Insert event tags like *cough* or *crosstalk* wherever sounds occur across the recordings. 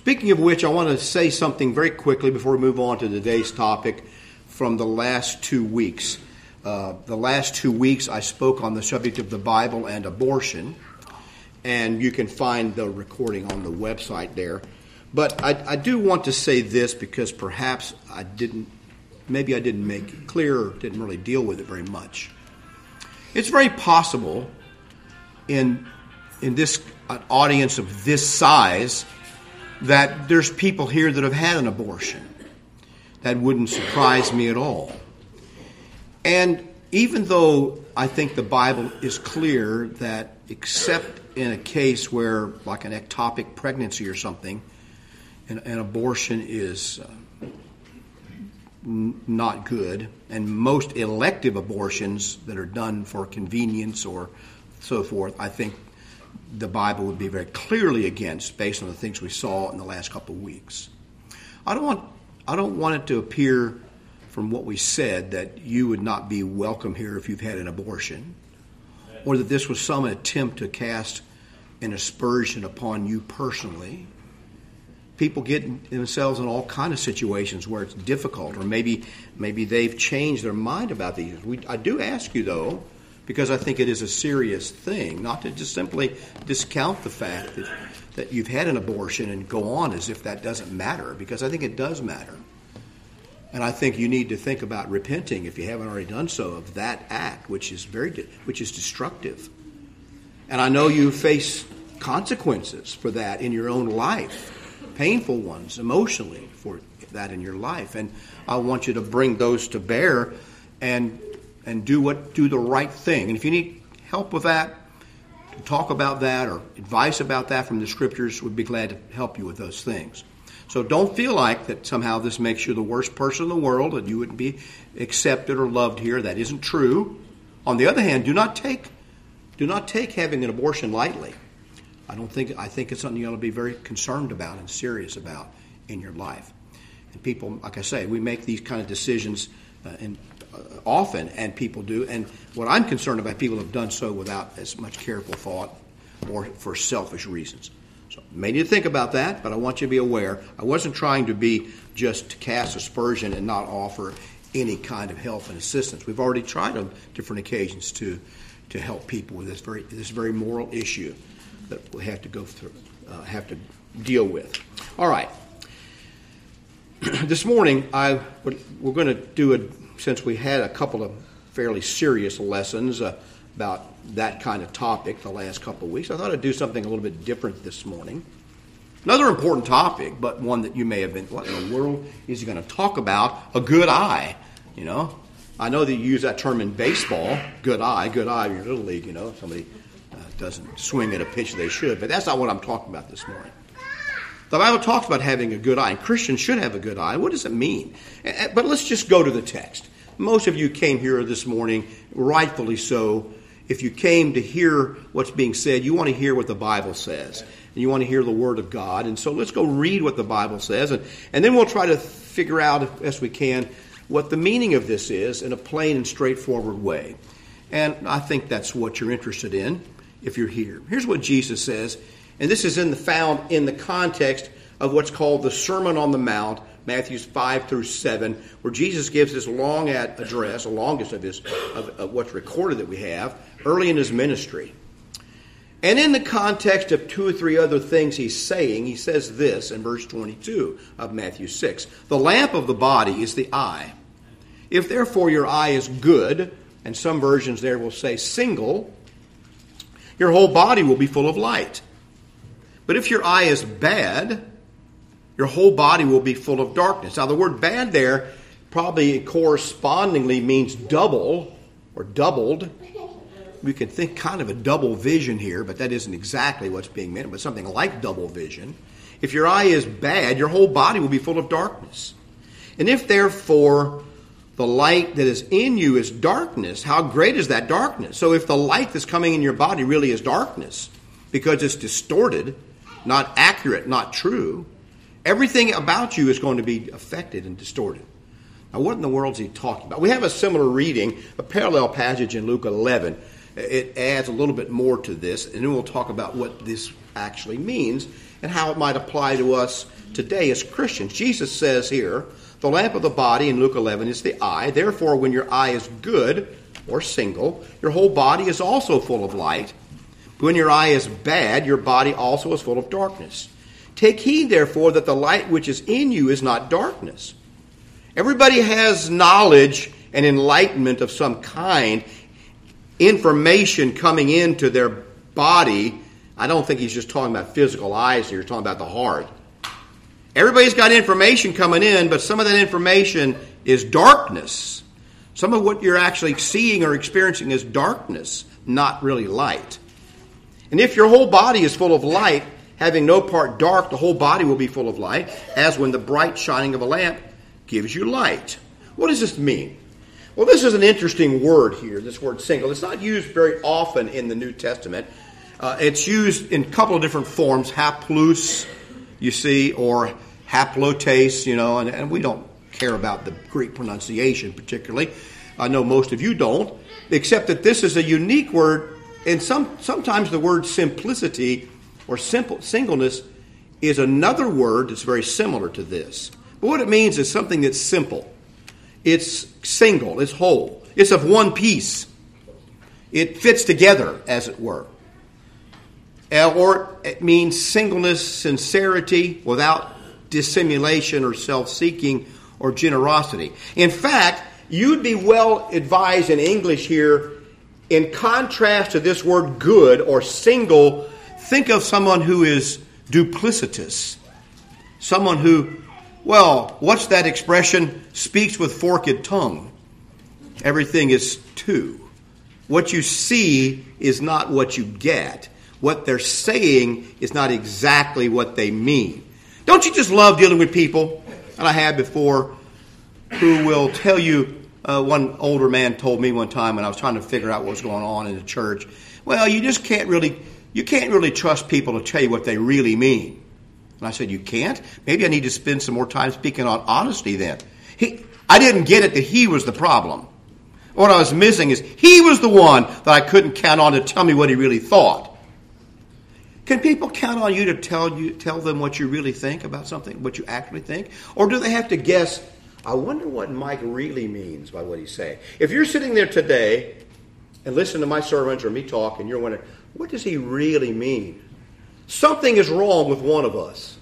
Speaking of which, I want to say something very quickly before we move on to today's topic from the last two weeks. Uh, the last two weeks, I spoke on the subject of the Bible and abortion, and you can find the recording on the website there. But I, I do want to say this because perhaps I didn't, maybe I didn't make it clear didn't really deal with it very much. It's very possible in in this audience of this size that there's people here that have had an abortion. That wouldn't surprise me at all. And even though I think the Bible is clear that except in a case where, like an ectopic pregnancy or something, an, an abortion is uh, n- not good, and most elective abortions that are done for convenience or so forth, I think the Bible would be very clearly against based on the things we saw in the last couple of weeks. I don't want I don't want it to appear from what we said that you would not be welcome here if you've had an abortion or that this was some attempt to cast an aspersion upon you personally. People get themselves in all kind of situations where it's difficult, or maybe maybe they've changed their mind about these. We, I do ask you though, because I think it is a serious thing, not to just simply discount the fact that, that you've had an abortion and go on as if that doesn't matter, because I think it does matter. And I think you need to think about repenting if you haven't already done so of that act, which is very which is destructive. And I know you face consequences for that in your own life, painful ones emotionally for that in your life. And I want you to bring those to bear and and do what do the right thing. And if you need help with that, to talk about that or advice about that from the scriptures, we'd be glad to help you with those things. So don't feel like that somehow this makes you the worst person in the world and you wouldn't be accepted or loved here. That isn't true. On the other hand, do not take do not take having an abortion lightly. I don't think I think it's something you ought to be very concerned about and serious about in your life. And people, like I say, we make these kind of decisions uh, in often, and people do. And what I'm concerned about, people have done so without as much careful thought or for selfish reasons. So, may to think about that, but I want you to be aware. I wasn't trying to be just to cast aspersion and not offer any kind of help and assistance. We've already tried on different occasions to to help people with this very this very moral issue that we have to go through, uh, have to deal with. All right. *clears throat* this morning, I we're going to do a since we had a couple of fairly serious lessons uh, about that kind of topic the last couple of weeks, I thought I'd do something a little bit different this morning. Another important topic, but one that you may have been, what in the world is he going to talk about? A good eye, you know? I know that you use that term in baseball, good eye, good eye in your little league, you know, somebody uh, doesn't swing at a pitch they should, but that's not what I'm talking about this morning. The Bible talks about having a good eye, and Christians should have a good eye. What does it mean? But let's just go to the text. Most of you came here this morning, rightfully so. If you came to hear what's being said, you want to hear what the Bible says. And you want to hear the Word of God. And so let's go read what the Bible says. And, and then we'll try to figure out, as we can, what the meaning of this is in a plain and straightforward way. And I think that's what you're interested in if you're here. Here's what Jesus says and this is in the, found in the context of what's called the Sermon on the Mount, Matthews 5 through 7, where Jesus gives this long address, the longest of, his, of, of what's recorded that we have, early in his ministry. And in the context of two or three other things he's saying, he says this in verse 22 of Matthew 6 The lamp of the body is the eye. If therefore your eye is good, and some versions there will say single, your whole body will be full of light. But if your eye is bad, your whole body will be full of darkness. Now, the word bad there probably correspondingly means double or doubled. We can think kind of a double vision here, but that isn't exactly what's being meant, but something like double vision. If your eye is bad, your whole body will be full of darkness. And if therefore the light that is in you is darkness, how great is that darkness? So if the light that's coming in your body really is darkness because it's distorted, not accurate, not true, everything about you is going to be affected and distorted. Now, what in the world is he talking about? We have a similar reading, a parallel passage in Luke 11. it adds a little bit more to this, and then we'll talk about what this actually means and how it might apply to us today as Christians. Jesus says here, the lamp of the body in Luke 11 is the eye. Therefore, when your eye is good or single, your whole body is also full of light. But when your eye is bad, your body also is full of darkness. Take heed, therefore, that the light which is in you is not darkness. Everybody has knowledge and enlightenment of some kind, information coming into their body. I don't think he's just talking about physical eyes here, he's talking about the heart. Everybody's got information coming in, but some of that information is darkness. Some of what you're actually seeing or experiencing is darkness, not really light. And if your whole body is full of light, having no part dark, the whole body will be full of light, as when the bright shining of a lamp gives you light. What does this mean? Well, this is an interesting word here, this word single. It's not used very often in the New Testament. Uh, it's used in a couple of different forms, haplous, you see, or haplotes, you know, and, and we don't care about the Greek pronunciation particularly. I know most of you don't, except that this is a unique word, and some, sometimes the word simplicity or simple singleness is another word that's very similar to this. But what it means is something that's simple. It's single, it's whole, it's of one piece. It fits together, as it were. Or it means singleness, sincerity, without dissimulation or self seeking or generosity. In fact, you'd be well advised in English here, in contrast to this word good or single, think of someone who is duplicitous. Someone who, well, what's that expression? Speaks with forked tongue. Everything is two. What you see is not what you get. What they're saying is not exactly what they mean. Don't you just love dealing with people? And I have before, who will tell you. Uh, one older man told me one time when I was trying to figure out what was going on in the church. Well, you just can't really, you can't really trust people to tell you what they really mean. And I said, you can't. Maybe I need to spend some more time speaking on honesty then. He, I didn't get it that he was the problem. What I was missing is he was the one that I couldn't count on to tell me what he really thought. Can people count on you to tell you tell them what you really think about something, what you actually think? Or do they have to guess, I wonder what Mike really means by what he's saying? If you're sitting there today and listen to my sermons or me talk and you're wondering, what does he really mean? Something is wrong with one of us.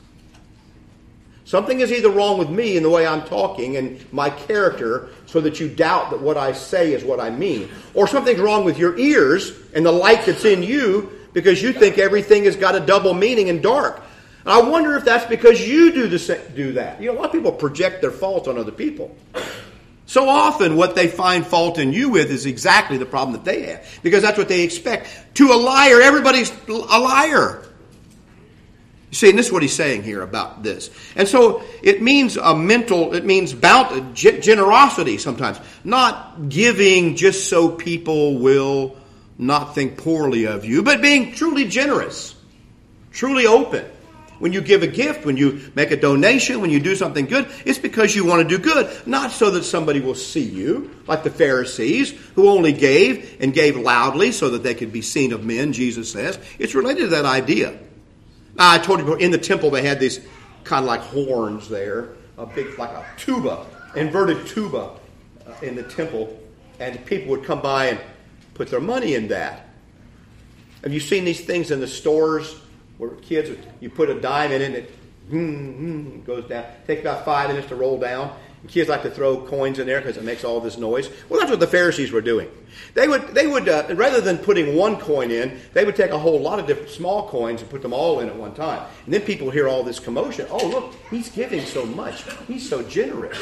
Something is either wrong with me in the way I'm talking and my character so that you doubt that what I say is what I mean. Or something's wrong with your ears and the light that's in you because you think everything has got a double meaning and dark. And I wonder if that's because you do, the, do that. You know, a lot of people project their fault on other people. So often, what they find fault in you with is exactly the problem that they have, because that's what they expect. To a liar, everybody's a liar. You see, and this is what he's saying here about this. And so it means a mental, it means bound, generosity sometimes, not giving just so people will not think poorly of you, but being truly generous, truly open. When you give a gift, when you make a donation, when you do something good, it's because you want to do good, not so that somebody will see you, like the Pharisees, who only gave and gave loudly so that they could be seen of men, Jesus says. It's related to that idea. Now, I told you in the temple they had these kind of like horns there, a big, like a tuba, inverted tuba uh, in the temple, and people would come by and put their money in that. Have you seen these things in the stores where kids, you put a dime in it and it hmm, hmm, goes down? It takes about five minutes to roll down. And kids like to throw coins in there because it makes all this noise. Well, that's what the Pharisees were doing. They would, they would uh, rather than putting one coin in, they would take a whole lot of different small coins and put them all in at one time. And then people hear all this commotion. Oh, look, he's giving so much. He's so generous.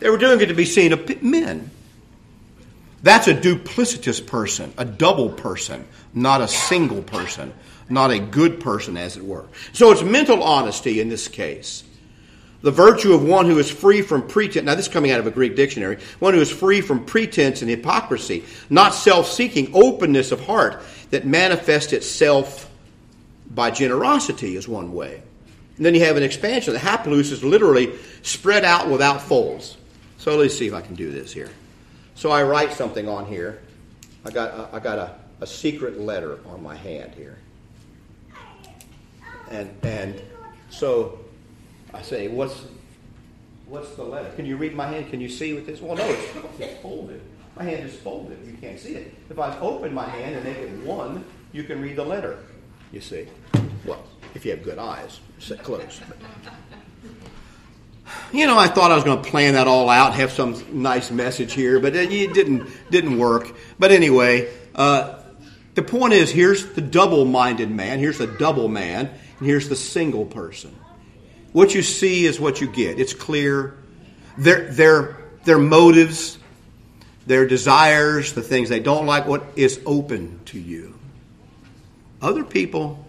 They were doing it to be seen of men. That's a duplicitous person, a double person, not a single person, not a good person, as it were. So it's mental honesty in this case. The virtue of one who is free from pretense. Now, this is coming out of a Greek dictionary. One who is free from pretense and hypocrisy, not self seeking, openness of heart that manifests itself by generosity, is one way. And then you have an expansion. The haplos is literally spread out without folds. So let's see if I can do this here. So I write something on here. I got, I got a, a secret letter on my hand here. And, and so I say, what's, what's the letter? Can you read my hand? Can you see with this? Well, no, it's, it's folded. My hand is folded. You can't see it. If I open my hand and make it one, you can read the letter. You see? Well, if you have good eyes, sit close. You know, I thought I was going to plan that all out, have some nice message here, but it, didn't didn't work. But anyway, uh, the point is, here's the double-minded man, here's the double man, and here's the single person. What you see is what you get. It's clear. Their their their motives, their desires, the things they don't like, what is open to you. Other people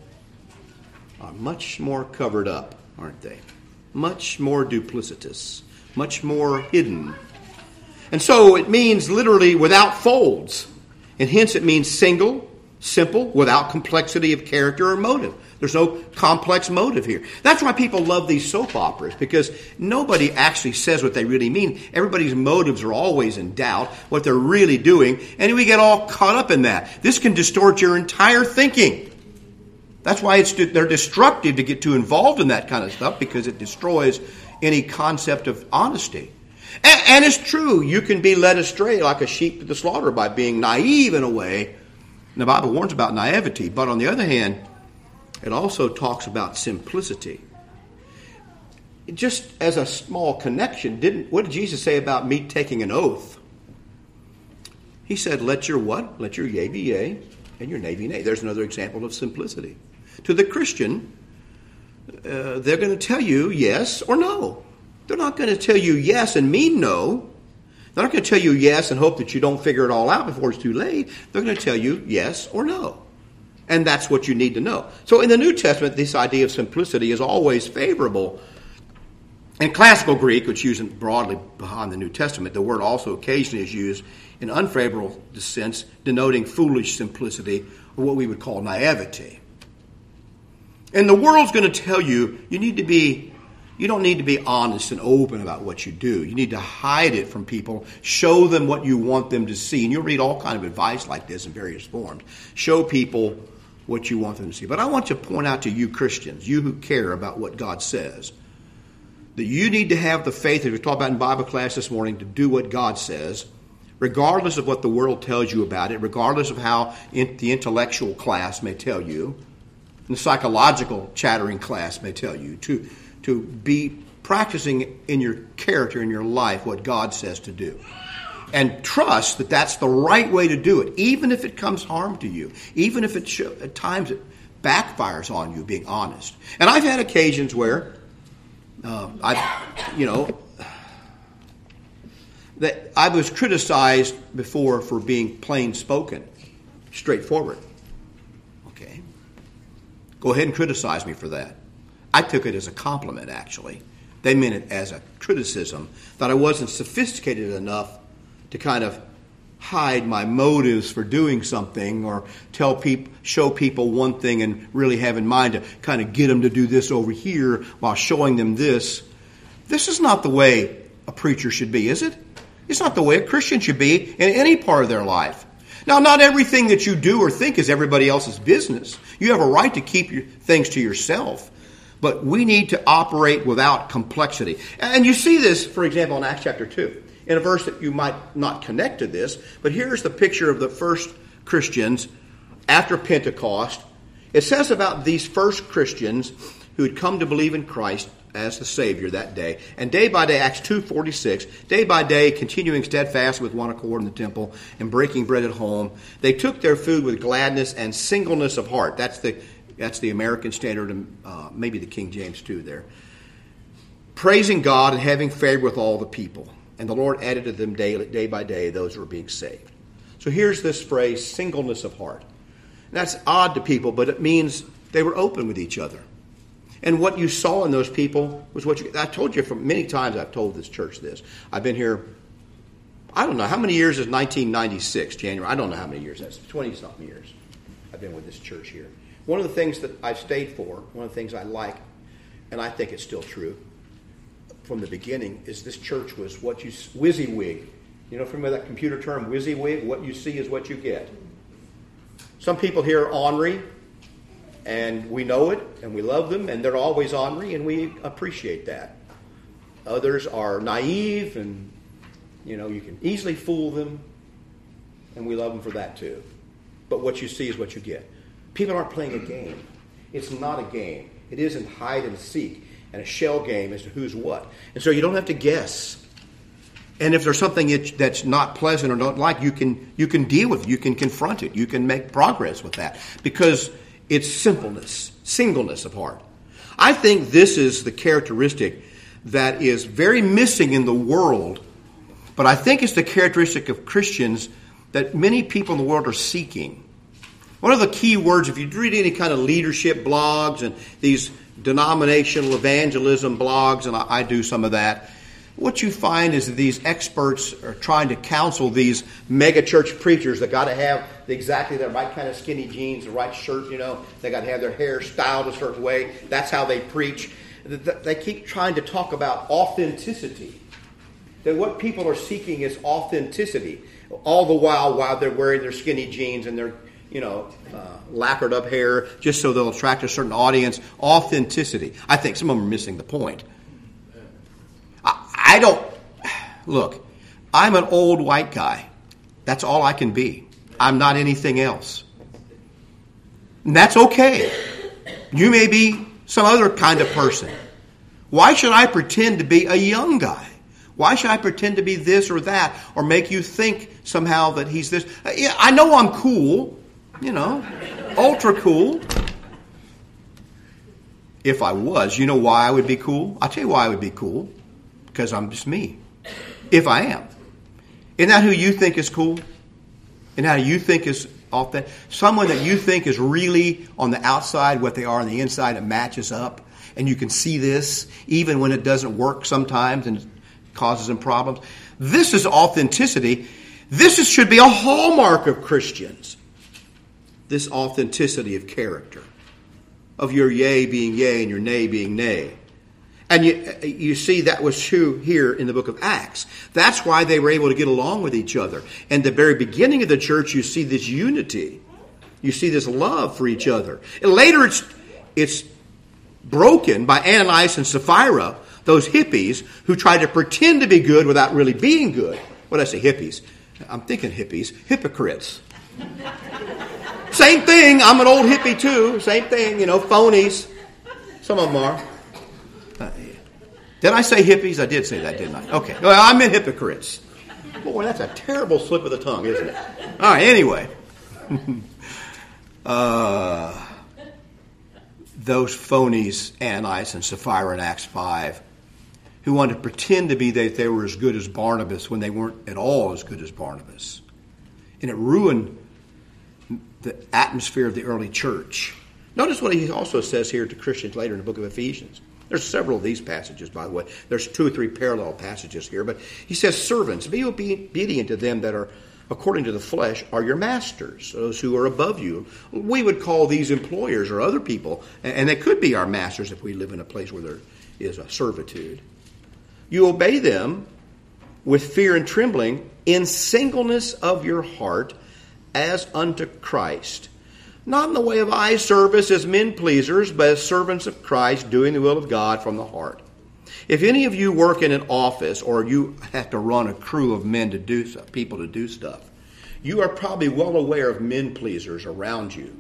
are much more covered up, aren't they? much more duplicitous, much more hidden. And so it means literally without folds. And hence it means single, simple, without complexity of character or motive. There's no complex motive here. That's why people love these soap operas, because nobody actually says what they really mean. Everybody's motives are always in doubt, what they're really doing, and we get all caught up in that. This can distort your entire thinking. That's why it's they're destructive to get too involved in that kind of stuff because it destroys any concept of honesty. And, and, it's true, you can be led astray like a sheep to the slaughter by being naive in a way. And the Bible warns about naivety, but on the other hand, it also talks about simplicity. Just as a small connection, didn't what did Jesus say about me taking an oath? He said, "Let your what? Let your yea be yea, and your nay be nay." There's another example of simplicity. To the Christian, uh, they're going to tell you yes or no. They're not going to tell you yes and mean no. They're not going to tell you yes and hope that you don't figure it all out before it's too late. They're going to tell you yes or no. And that's what you need to know. So in the New Testament, this idea of simplicity is always favorable. In classical Greek, which is used broadly behind the New Testament, the word also occasionally is used in unfavorable sense, denoting foolish simplicity or what we would call naivety. And the world's going to tell you you need to be, you don't need to be honest and open about what you do. You need to hide it from people. Show them what you want them to see. And you'll read all kind of advice like this in various forms. Show people what you want them to see. But I want to point out to you Christians, you who care about what God says, that you need to have the faith, as we talked about in Bible class this morning, to do what God says, regardless of what the world tells you about it, regardless of how the intellectual class may tell you and the psychological chattering class may tell you, to, to be practicing in your character, in your life, what God says to do. And trust that that's the right way to do it, even if it comes harm to you, even if it show, at times it backfires on you, being honest. And I've had occasions where uh, I, you know, that I was criticized before for being plain spoken, straightforward. Okay, go ahead and criticize me for that. I took it as a compliment, actually. They meant it as a criticism that I wasn't sophisticated enough to kind of hide my motives for doing something or tell people show people one thing and really have in mind to kind of get them to do this over here while showing them this this is not the way a preacher should be is it it's not the way a christian should be in any part of their life now, not everything that you do or think is everybody else's business. You have a right to keep your things to yourself. But we need to operate without complexity. And you see this, for example, in Acts chapter 2, in a verse that you might not connect to this, but here's the picture of the first Christians after Pentecost. It says about these first Christians who had come to believe in Christ as the Savior that day. And day by day, Acts 2.46, day by day, continuing steadfast with one accord in the temple and breaking bread at home, they took their food with gladness and singleness of heart. That's the, that's the American standard and uh, maybe the King James too there. Praising God and having favor with all the people. And the Lord added to them day, day by day those who were being saved. So here's this phrase, singleness of heart. And that's odd to people, but it means they were open with each other. And what you saw in those people was what you. I told you from many times. I've told this church this. I've been here. I don't know how many years is 1996 January. I don't know how many years that's 20 something years. I've been with this church here. One of the things that I've stayed for, one of the things I like, and I think it's still true from the beginning, is this church was what you WYSIWYG You know, from that computer term, WYSIWYG, what you see is what you get. Some people here are ornery, and we know it, and we love them, and they're always ornery, and we appreciate that. Others are naive, and you know you can easily fool them, and we love them for that too. But what you see is what you get. People aren't playing a game. It's not a game. It isn't hide and seek and a shell game as to who's what. And so you don't have to guess. And if there's something that's not pleasant or don't like, you can you can deal with it. You can confront it. You can make progress with that because it's simpleness, singleness of heart. I think this is the characteristic that is very missing in the world, but I think it's the characteristic of Christians that many people in the world are seeking. One of the key words, if you read any kind of leadership blogs and these denominational evangelism blogs, and I, I do some of that, what you find is that these experts are trying to counsel these megachurch preachers that got to have exactly the right kind of skinny jeans, the right shirt, you know, they got to have their hair styled a certain way. That's how they preach. They keep trying to talk about authenticity. That what people are seeking is authenticity, all the while while they're wearing their skinny jeans and their you know, uh, lacquered up hair just so they'll attract a certain audience. Authenticity. I think some of them are missing the point. I don't, look, I'm an old white guy. That's all I can be. I'm not anything else. And that's okay. You may be some other kind of person. Why should I pretend to be a young guy? Why should I pretend to be this or that or make you think somehow that he's this? I know I'm cool, you know, ultra cool. If I was, you know why I would be cool? I'll tell you why I would be cool because I'm just me. If I am. Isn't that who you think is cool? And how you think is authentic? Someone that you think is really on the outside what they are on the inside, it matches up. And you can see this even when it doesn't work sometimes and causes them problems. This is authenticity. This is, should be a hallmark of Christians. This authenticity of character. Of your yea being yea and your nay being nay. And you, you see that was true here in the book of Acts. That's why they were able to get along with each other. And the very beginning of the church, you see this unity. You see this love for each other. And later it's, it's broken by Ananias and Sapphira, those hippies who tried to pretend to be good without really being good. What did I say, hippies? I'm thinking hippies. Hypocrites. Same thing. I'm an old hippie too. Same thing, you know, phonies. Some of them are. Did I say hippies? I did say that, didn't I? Okay. Well, I meant hypocrites. Boy, that's a terrible slip of the tongue, isn't it? All right, anyway. *laughs* uh, those phonies, Ananias and Sapphira in Acts 5, who wanted to pretend to be that they were as good as Barnabas when they weren't at all as good as Barnabas. And it ruined the atmosphere of the early church. Notice what he also says here to Christians later in the book of Ephesians. There's several of these passages, by the way. There's two or three parallel passages here, but he says, Servants, be obedient to them that are according to the flesh are your masters, those who are above you. We would call these employers or other people, and they could be our masters if we live in a place where there is a servitude. You obey them with fear and trembling in singleness of your heart as unto Christ not in the way of eye service as men pleasers, but as servants of Christ, doing the will of God from the heart. If any of you work in an office or you have to run a crew of men to do stuff, people to do stuff, you are probably well aware of men pleasers around you.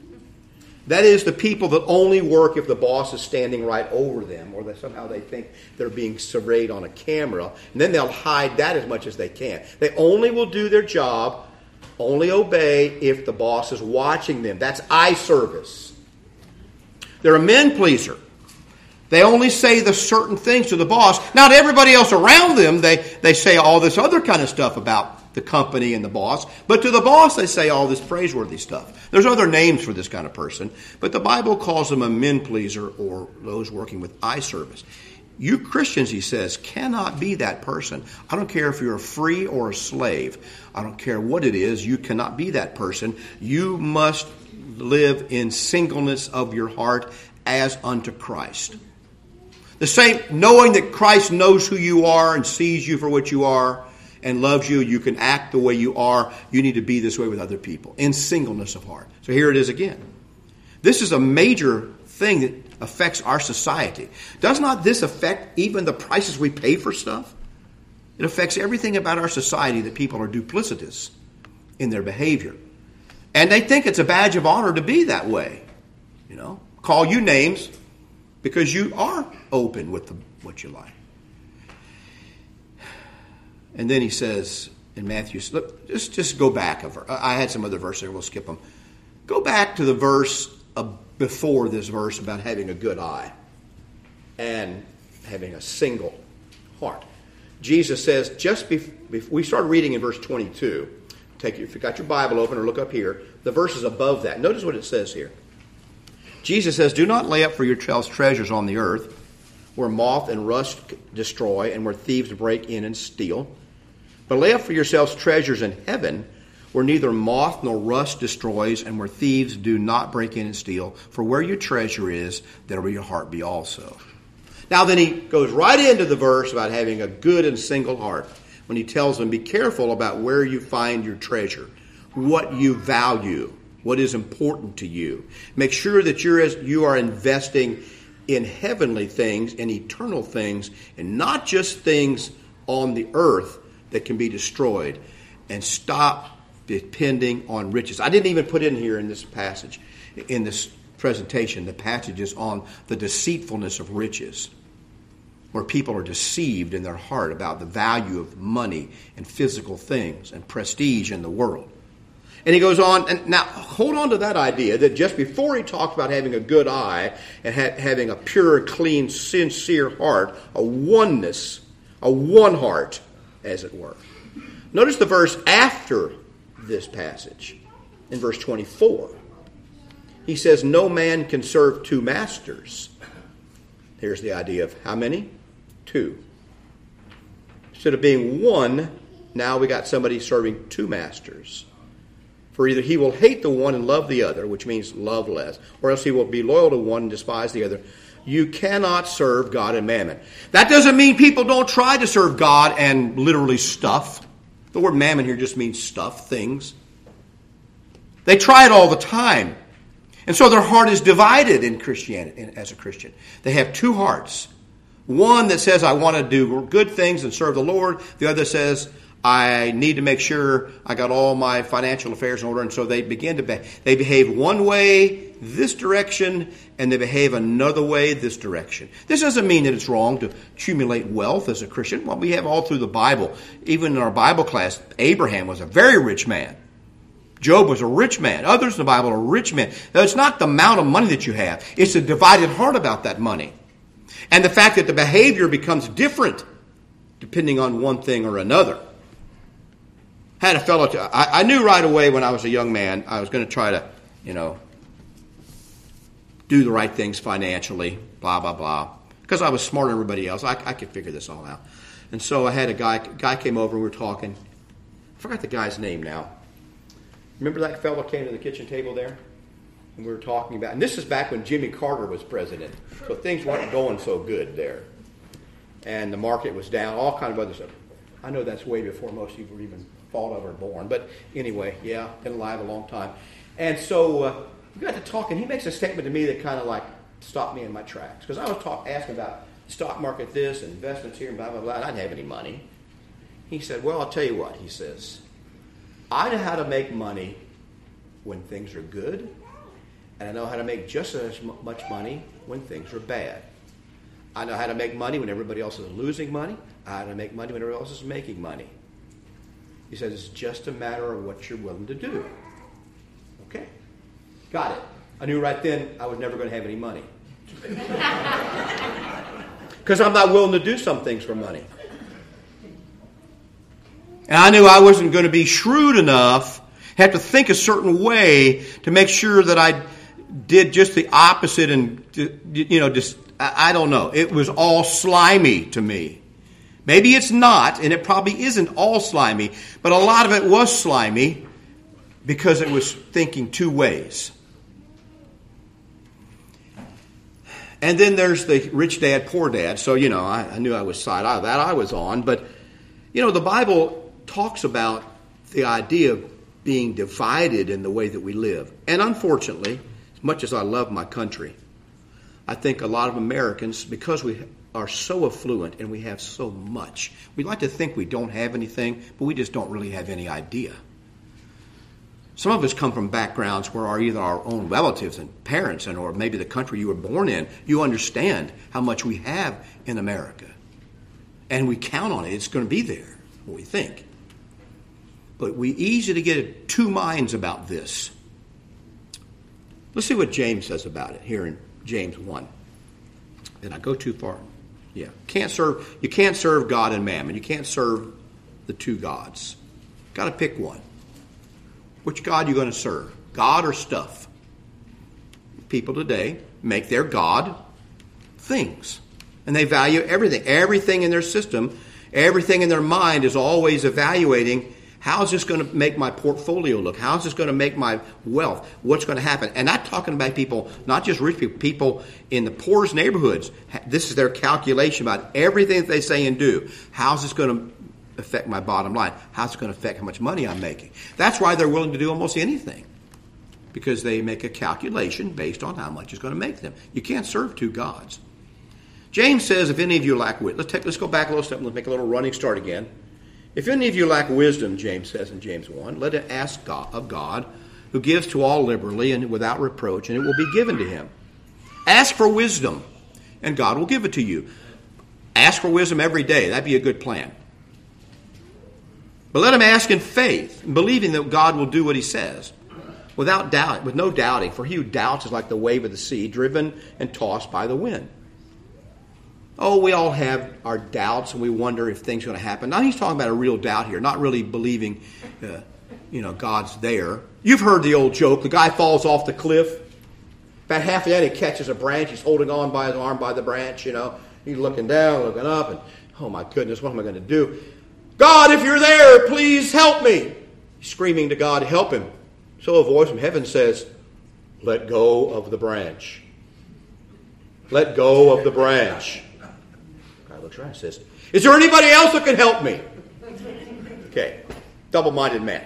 That is the people that only work if the boss is standing right over them or that somehow they think they're being surveyed on a camera. And then they'll hide that as much as they can. They only will do their job only obey if the boss is watching them. That's eye service. They're a men pleaser. They only say the certain things to the boss. Not everybody else around them, they, they say all this other kind of stuff about the company and the boss. But to the boss, they say all this praiseworthy stuff. There's other names for this kind of person, but the Bible calls them a men pleaser or those working with eye service. You Christians, he says, cannot be that person. I don't care if you're free or a slave. I don't care what it is. You cannot be that person. You must live in singleness of your heart as unto Christ. The same, knowing that Christ knows who you are and sees you for what you are, and loves you, you can act the way you are. You need to be this way with other people in singleness of heart. So here it is again. This is a major thing that affects our society. Does not this affect even the prices we pay for stuff? It affects everything about our society that people are duplicitous in their behavior. And they think it's a badge of honor to be that way. You know, call you names because you are open with the, what you like. And then he says in Matthew, look, just, just go back. I had some other verses we'll skip them. Go back to the verse before this verse about having a good eye and having a single heart. Jesus says, just before we started reading in verse 22. Take if you got your Bible open or look up here, the verses above that. Notice what it says here. Jesus says, Do not lay up for yourselves treasures on the earth, where moth and rust destroy, and where thieves break in and steal. But lay up for yourselves treasures in heaven, where neither moth nor rust destroys, and where thieves do not break in and steal. For where your treasure is, there will your heart be also. Now, then he goes right into the verse about having a good and single heart when he tells them, Be careful about where you find your treasure, what you value, what is important to you. Make sure that you're you are investing in heavenly things and eternal things, and not just things on the earth that can be destroyed. And stop depending on riches. I didn't even put in here in this passage, in this presentation, the passages on the deceitfulness of riches, where people are deceived in their heart about the value of money and physical things and prestige in the world. And he goes on, and now hold on to that idea that just before he talks about having a good eye and ha- having a pure, clean, sincere heart, a oneness, a one heart, as it were. Notice the verse after this passage. In verse 24, he says, No man can serve two masters. Here's the idea of how many? Two. Instead of being one, now we got somebody serving two masters. For either he will hate the one and love the other, which means love less, or else he will be loyal to one and despise the other. You cannot serve God and mammon. That doesn't mean people don't try to serve God and literally stuff. The word mammon here just means stuff, things. They try it all the time. And so their heart is divided in Christianity as a Christian. They have two hearts. One that says, I want to do good things and serve the Lord. The other says, I need to make sure I got all my financial affairs in order. And so they begin to, be- they behave one way this direction and they behave another way this direction. This doesn't mean that it's wrong to accumulate wealth as a Christian. Well, we have all through the Bible. Even in our Bible class, Abraham was a very rich man. Job was a rich man. Others in the Bible are rich men. Now, it's not the amount of money that you have. It's a divided heart about that money. And the fact that the behavior becomes different depending on one thing or another had a fellow. I, I knew right away when I was a young man I was going to try to, you know, do the right things financially, blah blah blah. Because I was smarter than everybody else, I, I could figure this all out. And so I had a guy. Guy came over. We were talking. I forgot the guy's name now. Remember that fellow came to the kitchen table there, and we were talking about. And this is back when Jimmy Carter was president, so things weren't going so good there, and the market was down. All kind of other stuff. I know that's way before most people even thought of or born. But anyway, yeah, been alive a long time. And so uh, we got to talking. He makes a statement to me that kind of like stopped me in my tracks because I was talk, asking about stock market this investments here and blah blah blah. I didn't have any money. He said, "Well, I'll tell you what." He says, "I know how to make money when things are good, and I know how to make just as much money when things are bad. I know how to make money when everybody else is losing money. I know how to make money when everybody else is making money." He says it's just a matter of what you're willing to do. Okay. Got it. I knew right then I was never going to have any money. *laughs* Because I'm not willing to do some things for money. And I knew I wasn't going to be shrewd enough, have to think a certain way to make sure that I did just the opposite and, you know, just, I don't know. It was all slimy to me. Maybe it's not, and it probably isn't all slimy, but a lot of it was slimy because it was thinking two ways. And then there's the rich dad, poor dad. So, you know, I, I knew I was side that I was on. But, you know, the Bible talks about the idea of being divided in the way that we live. And unfortunately, as much as I love my country, I think a lot of Americans, because we are so affluent and we have so much, we like to think we don't have anything, but we just don't really have any idea. Some of us come from backgrounds where are either our own relatives and parents and or maybe the country you were born in. You understand how much we have in America. And we count on it. It's going to be there, what we think. But we easy to get two minds about this. Let's see what James says about it here in James 1. Did I go too far? Yeah. Can't serve you can't serve God and mammon. You can't serve the two gods. Got to pick one. Which God are you going to serve? God or stuff? People today make their God things. And they value everything. Everything in their system, everything in their mind is always evaluating how's this going to make my portfolio look? How's this going to make my wealth? What's going to happen? And I'm talking about people, not just rich people, people in the poorest neighborhoods. This is their calculation about everything that they say and do. How's this going to affect my bottom line? How's it going to affect how much money I'm making? That's why they're willing to do almost anything. Because they make a calculation based on how much it's going to make them. You can't serve two gods. James says, if any of you lack wit, let's, take, let's go back a little step and let's make a little running start again. If any of you lack wisdom, James says in James 1, let it ask God, of God, who gives to all liberally and without reproach, and it will be given to him. Ask for wisdom, and God will give it to you. Ask for wisdom every day. That'd be a good plan. But let him ask in faith, believing that God will do what he says, without doubt, with no doubting. For he who doubts is like the wave of the sea, driven and tossed by the wind. Oh, we all have our doubts and we wonder if things are going to happen. Now he's talking about a real doubt here, not really believing, uh, you know, God's there. You've heard the old joke: the guy falls off the cliff. About half the end, he catches a branch. He's holding on by his arm by the branch. You know, he's looking down, looking up, and oh my goodness, what am I going to do? God, if you're there, please help me. He's screaming to God, help him. So a voice from heaven says, "Let go of the branch. Let go of the branch." Looks around and says, Is there anybody else that can help me? Okay, double minded man.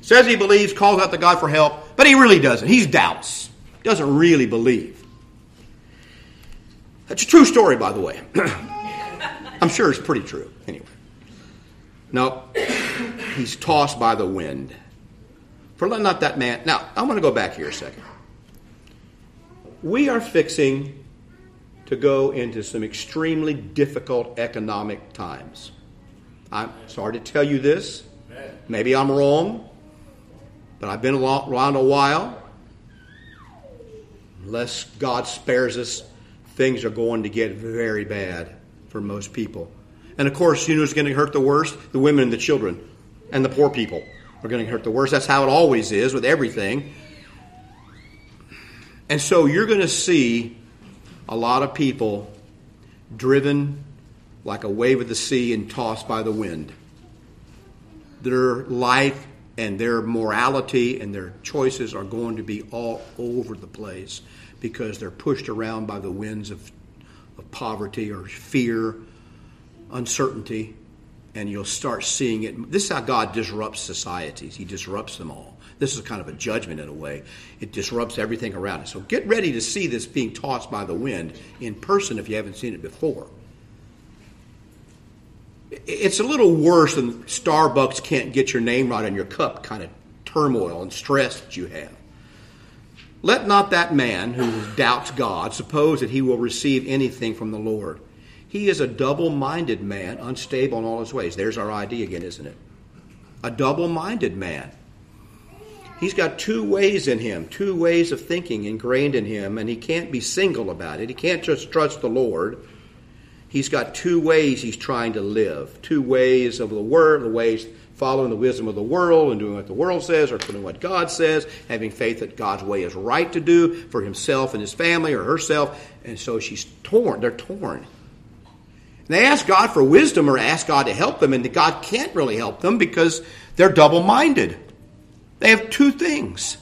Says he believes, calls out to God for help, but he really doesn't. He's doubts, doesn't really believe. That's a true story, by the way. *clears throat* I'm sure it's pretty true. Anyway. No, he's tossed by the wind. For let not that man. Now, I want to go back here a second. We are fixing to go into some extremely difficult economic times. I'm sorry to tell you this. Maybe I'm wrong, but I've been around a while. Unless God spares us, things are going to get very bad for most people. And of course, you know who's going to hurt the worst? The women and the children and the poor people are going to hurt the worst. That's how it always is with everything. And so you're going to see a lot of people driven like a wave of the sea and tossed by the wind. Their life and their morality and their choices are going to be all over the place because they're pushed around by the winds of, of poverty or fear, uncertainty, and you'll start seeing it. This is how God disrupts societies, He disrupts them all. This is kind of a judgment in a way. It disrupts everything around it. So get ready to see this being tossed by the wind in person if you haven't seen it before. It's a little worse than Starbucks can't get your name right on your cup kind of turmoil and stress that you have. Let not that man who doubts God suppose that he will receive anything from the Lord. He is a double minded man, unstable in all his ways. There's our idea again, isn't it? A double minded man. He's got two ways in him, two ways of thinking ingrained in him, and he can't be single about it. He can't just trust the Lord. He's got two ways he's trying to live, two ways of the word, the ways following the wisdom of the world and doing what the world says or doing what God says, having faith that God's way is right to do for himself and his family or herself. And so she's torn. They're torn. And they ask God for wisdom or ask God to help them, and God can't really help them because they're double minded. They have two things.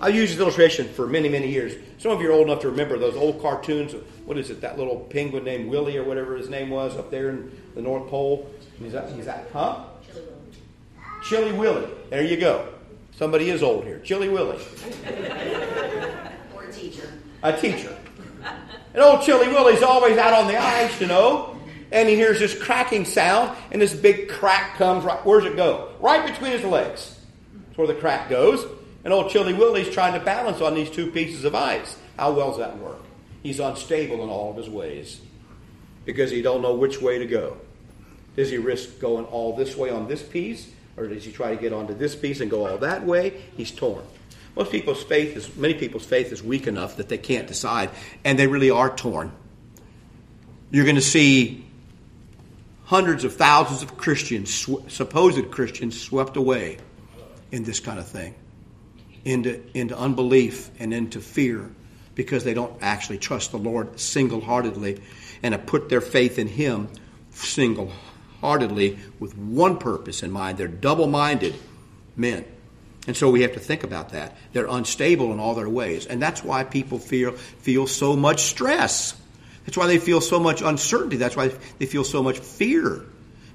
I've used this illustration for many, many years. Some of you are old enough to remember those old cartoons. What is it? That little penguin named Willy or whatever his name was up there in the North Pole. He's that, that huh? Chilly Willy. There you go. Somebody is old here. Chilly Willy. or a teacher. A teacher. And old Chilly Willy's always out on the ice, you know, and he hears this cracking sound, and this big crack comes right. Where's it go? Right between his legs. Where the crack goes. And old Chilly Willy's trying to balance on these two pieces of ice. How well does that work? He's unstable in all of his ways because he don't know which way to go. Does he risk going all this way on this piece, or does he try to get onto this piece and go all that way? He's torn. Most people's faith is many people's faith is weak enough that they can't decide, and they really are torn. You're going to see hundreds of thousands of Christians, supposed Christians, swept away in this kind of thing, into into unbelief and into fear, because they don't actually trust the Lord single heartedly, and have put their faith in Him single heartedly with one purpose in mind. They're double minded men. And so we have to think about that. They're unstable in all their ways. And that's why people feel, feel so much stress. That's why they feel so much uncertainty. That's why they feel so much fear.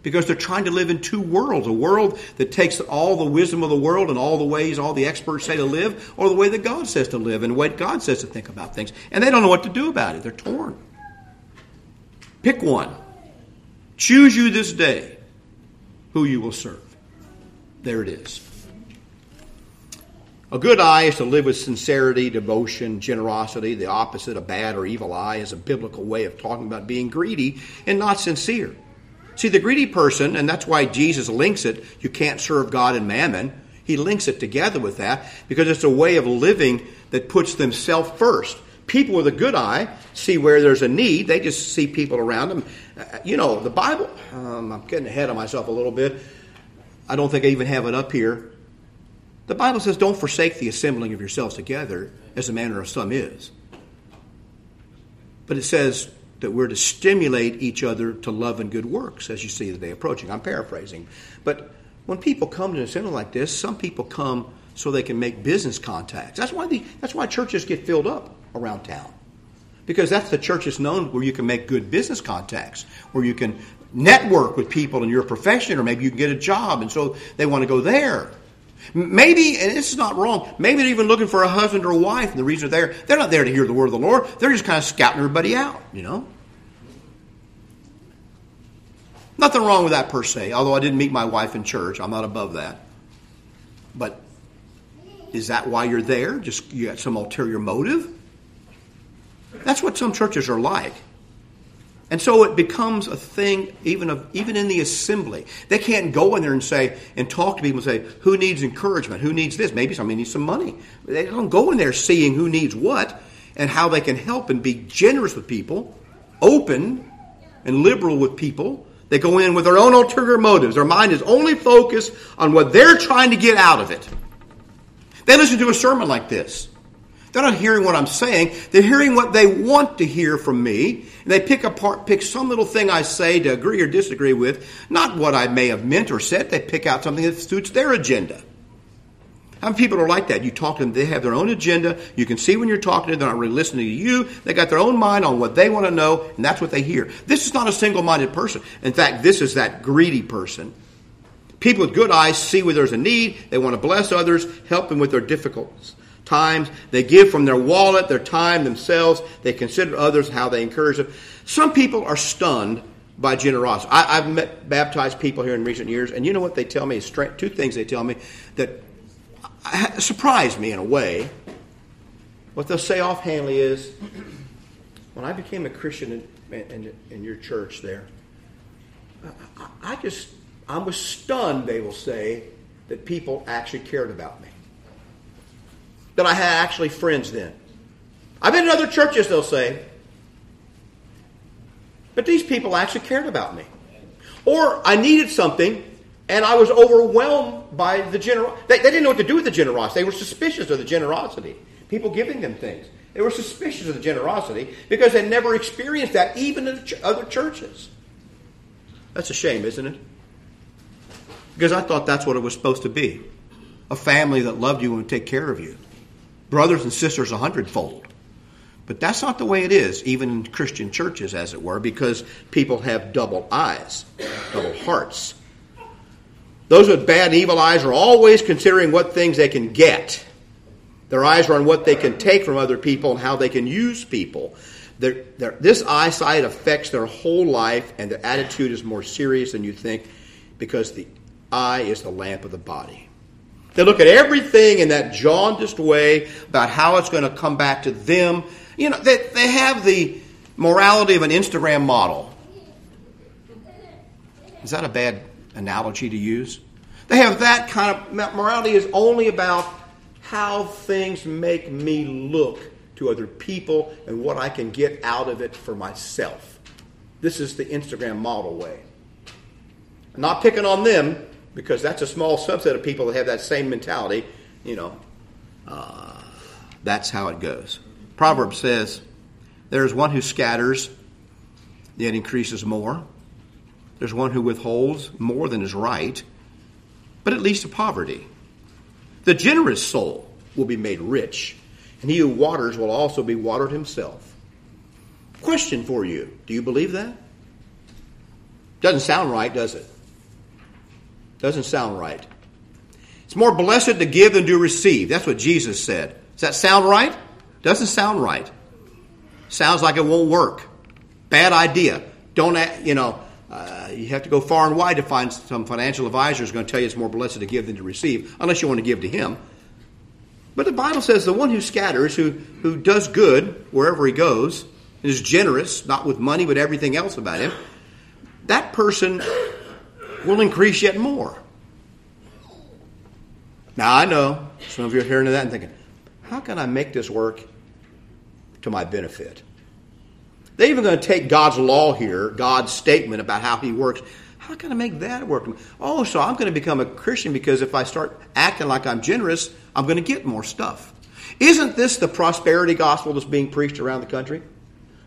Because they're trying to live in two worlds a world that takes all the wisdom of the world and all the ways all the experts say to live, or the way that God says to live and what God says to think about things. And they don't know what to do about it. They're torn. Pick one. Choose you this day who you will serve. There it is. A good eye is to live with sincerity, devotion, generosity. The opposite, a bad or evil eye, is a biblical way of talking about being greedy and not sincere. See, the greedy person, and that's why Jesus links it, you can't serve God and mammon. He links it together with that because it's a way of living that puts themselves first. People with a good eye see where there's a need. They just see people around them. Uh, you know, the Bible, um, I'm getting ahead of myself a little bit. I don't think I even have it up here. The Bible says, don't forsake the assembling of yourselves together, as the manner of some is. But it says that we're to stimulate each other to love and good works as you see the day approaching. I'm paraphrasing. But when people come to an center like this, some people come so they can make business contacts. That's why, the, that's why churches get filled up around town. Because that's the church is known where you can make good business contacts, where you can network with people in your profession, or maybe you can get a job, and so they want to go there. Maybe, and this is not wrong, maybe they're even looking for a husband or a wife, and the reason they're there, they're not there to hear the word of the Lord. They're just kind of scouting everybody out, you know? Nothing wrong with that per se, although I didn't meet my wife in church. I'm not above that. But is that why you're there? Just you got some ulterior motive? That's what some churches are like. And so it becomes a thing even of even in the assembly. They can't go in there and say and talk to people and say, who needs encouragement? Who needs this? Maybe somebody needs some money. They don't go in there seeing who needs what and how they can help and be generous with people, open and liberal with people. They go in with their own ulterior motives. Their mind is only focused on what they're trying to get out of it. They listen to a sermon like this. They're not hearing what I'm saying. They're hearing what they want to hear from me. And they pick apart, pick some little thing I say to agree or disagree with, not what I may have meant or said. They pick out something that suits their agenda. How many people are like that? You talk to them, they have their own agenda. You can see when you're talking to them, they're not really listening to you. They got their own mind on what they want to know, and that's what they hear. This is not a single minded person. In fact, this is that greedy person. People with good eyes see where there's a need, they want to bless others, help them with their difficulties times. They give from their wallet, their time, themselves. They consider others, how they encourage them. Some people are stunned by generosity. I, have met baptized people here in recent years, and you know what they tell me? Two things they tell me that surprised me in a way. What they'll say offhandedly is, when I became a Christian in, in, in your church there, I, I just, I was stunned, they will say, that people actually cared about me that I had actually friends then. I've been in other churches, they'll say, but these people actually cared about me. Or I needed something and I was overwhelmed by the generosity. They, they, didn't know what to do with the generosity. They were suspicious of the generosity. People giving them things. They were suspicious of the generosity because they never experienced that, even in other churches. That's a shame, isn't it? Because I thought that's what it was supposed to be a family that loved you and would take care of you brothers and sisters a hundredfold. But that's not the way it is, even in Christian churches, as it were, because people have double eyes, double hearts. Those with bad and evil eyes are always considering what things they can get. Their eyes are on what they can take from other people and how they can use people. They're, they're, this eyesight affects their whole life, and their attitude is more serious than you think because the eye is the lamp of the body. They look at everything in that jaundiced way about how it's going to come back to them. You know, they, they have the morality of an Instagram model. Is that a bad analogy to use? They have that kind of morality is only about how things make me look to other people and what I can get out of it for myself. This is the Instagram model way. I'm not picking on them because that's a small subset of people that have that same mentality. You know, uh, that's how it goes. Proverbs says, There is one who scatters, yet increases more. There's one who withholds more than is right, but it leads to poverty. The generous soul will be made rich, and he who waters will also be watered himself. Question for you Do you believe that? Doesn't sound right, does it? Doesn't sound right. It's more blessed to give than to receive. That's what Jesus said. Does that sound right? Doesn't sound right. Sounds like it won't work. Bad idea. Don't, you know, uh, you have to go far and wide to find some financial advisor who's going to tell you it's more blessed to give than to receive, unless you want to give to him. But the Bible says the one who scatters, who, who does good wherever he goes, and is generous, not with money, but everything else about him, that person will increase yet more. Now, I know some of you are hearing that and thinking, how can I make this work to my benefit? They're even going to take God's law here, God's statement about how He works. How can I make that work? Oh, so I'm going to become a Christian because if I start acting like I'm generous, I'm going to get more stuff. Isn't this the prosperity gospel that's being preached around the country?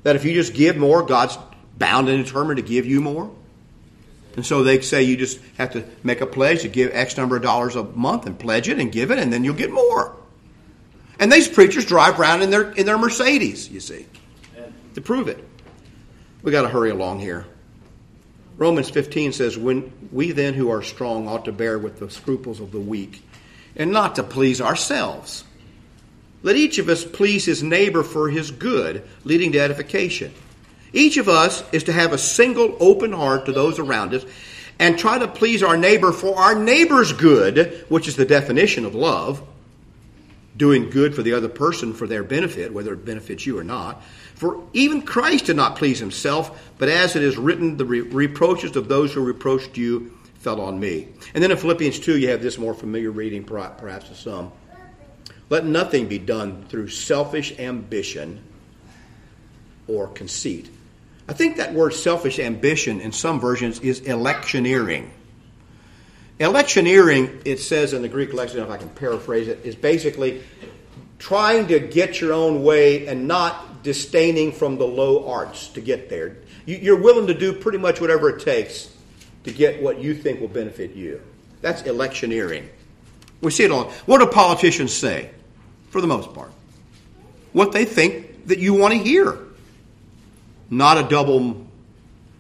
That if you just give more, God's bound and determined to give you more? And so they say you just have to make a pledge to give X number of dollars a month and pledge it and give it, and then you'll get more. And these preachers drive around in their in their Mercedes, you see, to prove it. We got to hurry along here. Romans 15 says, When we then who are strong ought to bear with the scruples of the weak and not to please ourselves. Let each of us please his neighbor for his good, leading to edification. Each of us is to have a single open heart to those around us and try to please our neighbor for our neighbor's good, which is the definition of love. Doing good for the other person for their benefit, whether it benefits you or not. For even Christ did not please himself, but as it is written, the re- reproaches of those who reproached you fell on me. And then in Philippians 2, you have this more familiar reading, perhaps to some. Let nothing be done through selfish ambition or conceit. I think that word selfish ambition in some versions is electioneering. Electioneering, it says in the Greek lexicon, if I can paraphrase it, is basically trying to get your own way and not disdaining from the low arts to get there. You're willing to do pretty much whatever it takes to get what you think will benefit you. That's electioneering. We see it all. What do politicians say? For the most part, what they think that you want to hear. Not a double,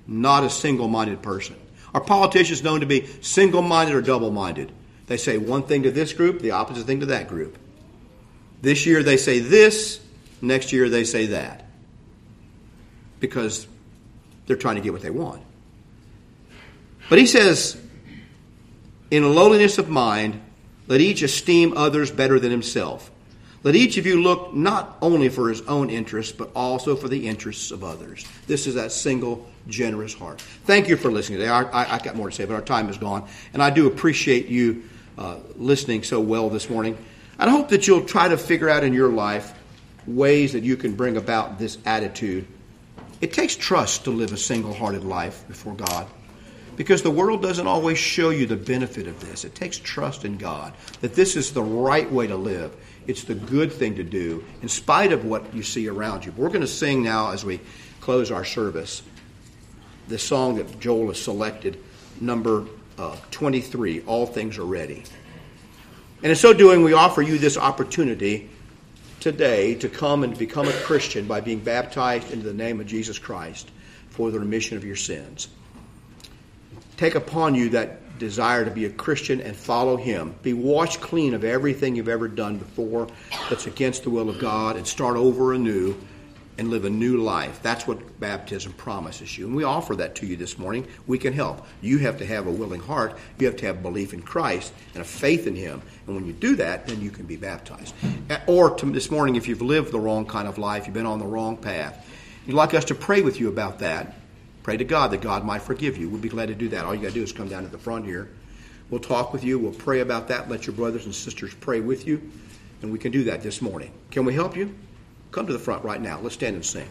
not a single minded person. Are politicians known to be single minded or double minded? They say one thing to this group, the opposite thing to that group. This year they say this, next year they say that. Because they're trying to get what they want. But he says, in lowliness of mind, let each esteem others better than himself. Let each of you look not only for his own interests, but also for the interests of others. This is that single, generous heart. Thank you for listening today. I, I, I got more to say, but our time is gone. And I do appreciate you uh, listening so well this morning. I hope that you'll try to figure out in your life ways that you can bring about this attitude. It takes trust to live a single hearted life before God. Because the world doesn't always show you the benefit of this. It takes trust in God that this is the right way to live. It's the good thing to do in spite of what you see around you. We're going to sing now as we close our service the song that Joel has selected, number uh, 23 All Things Are Ready. And in so doing, we offer you this opportunity today to come and become a Christian by being baptized into the name of Jesus Christ for the remission of your sins take upon you that desire to be a Christian and follow Him, be washed clean of everything you've ever done before that's against the will of God, and start over anew and live a new life. That's what baptism promises you. And we offer that to you this morning. We can help. You have to have a willing heart. You have to have belief in Christ and a faith in Him. And when you do that, then you can be baptized. Or to this morning, if you've lived the wrong kind of life, you've been on the wrong path, you'd like us to pray with you about that. Pray to God that God might forgive you. We'd be glad to do that. All you got to do is come down to the front here. We'll talk with you. We'll pray about that. Let your brothers and sisters pray with you. And we can do that this morning. Can we help you? Come to the front right now. Let's stand and sing.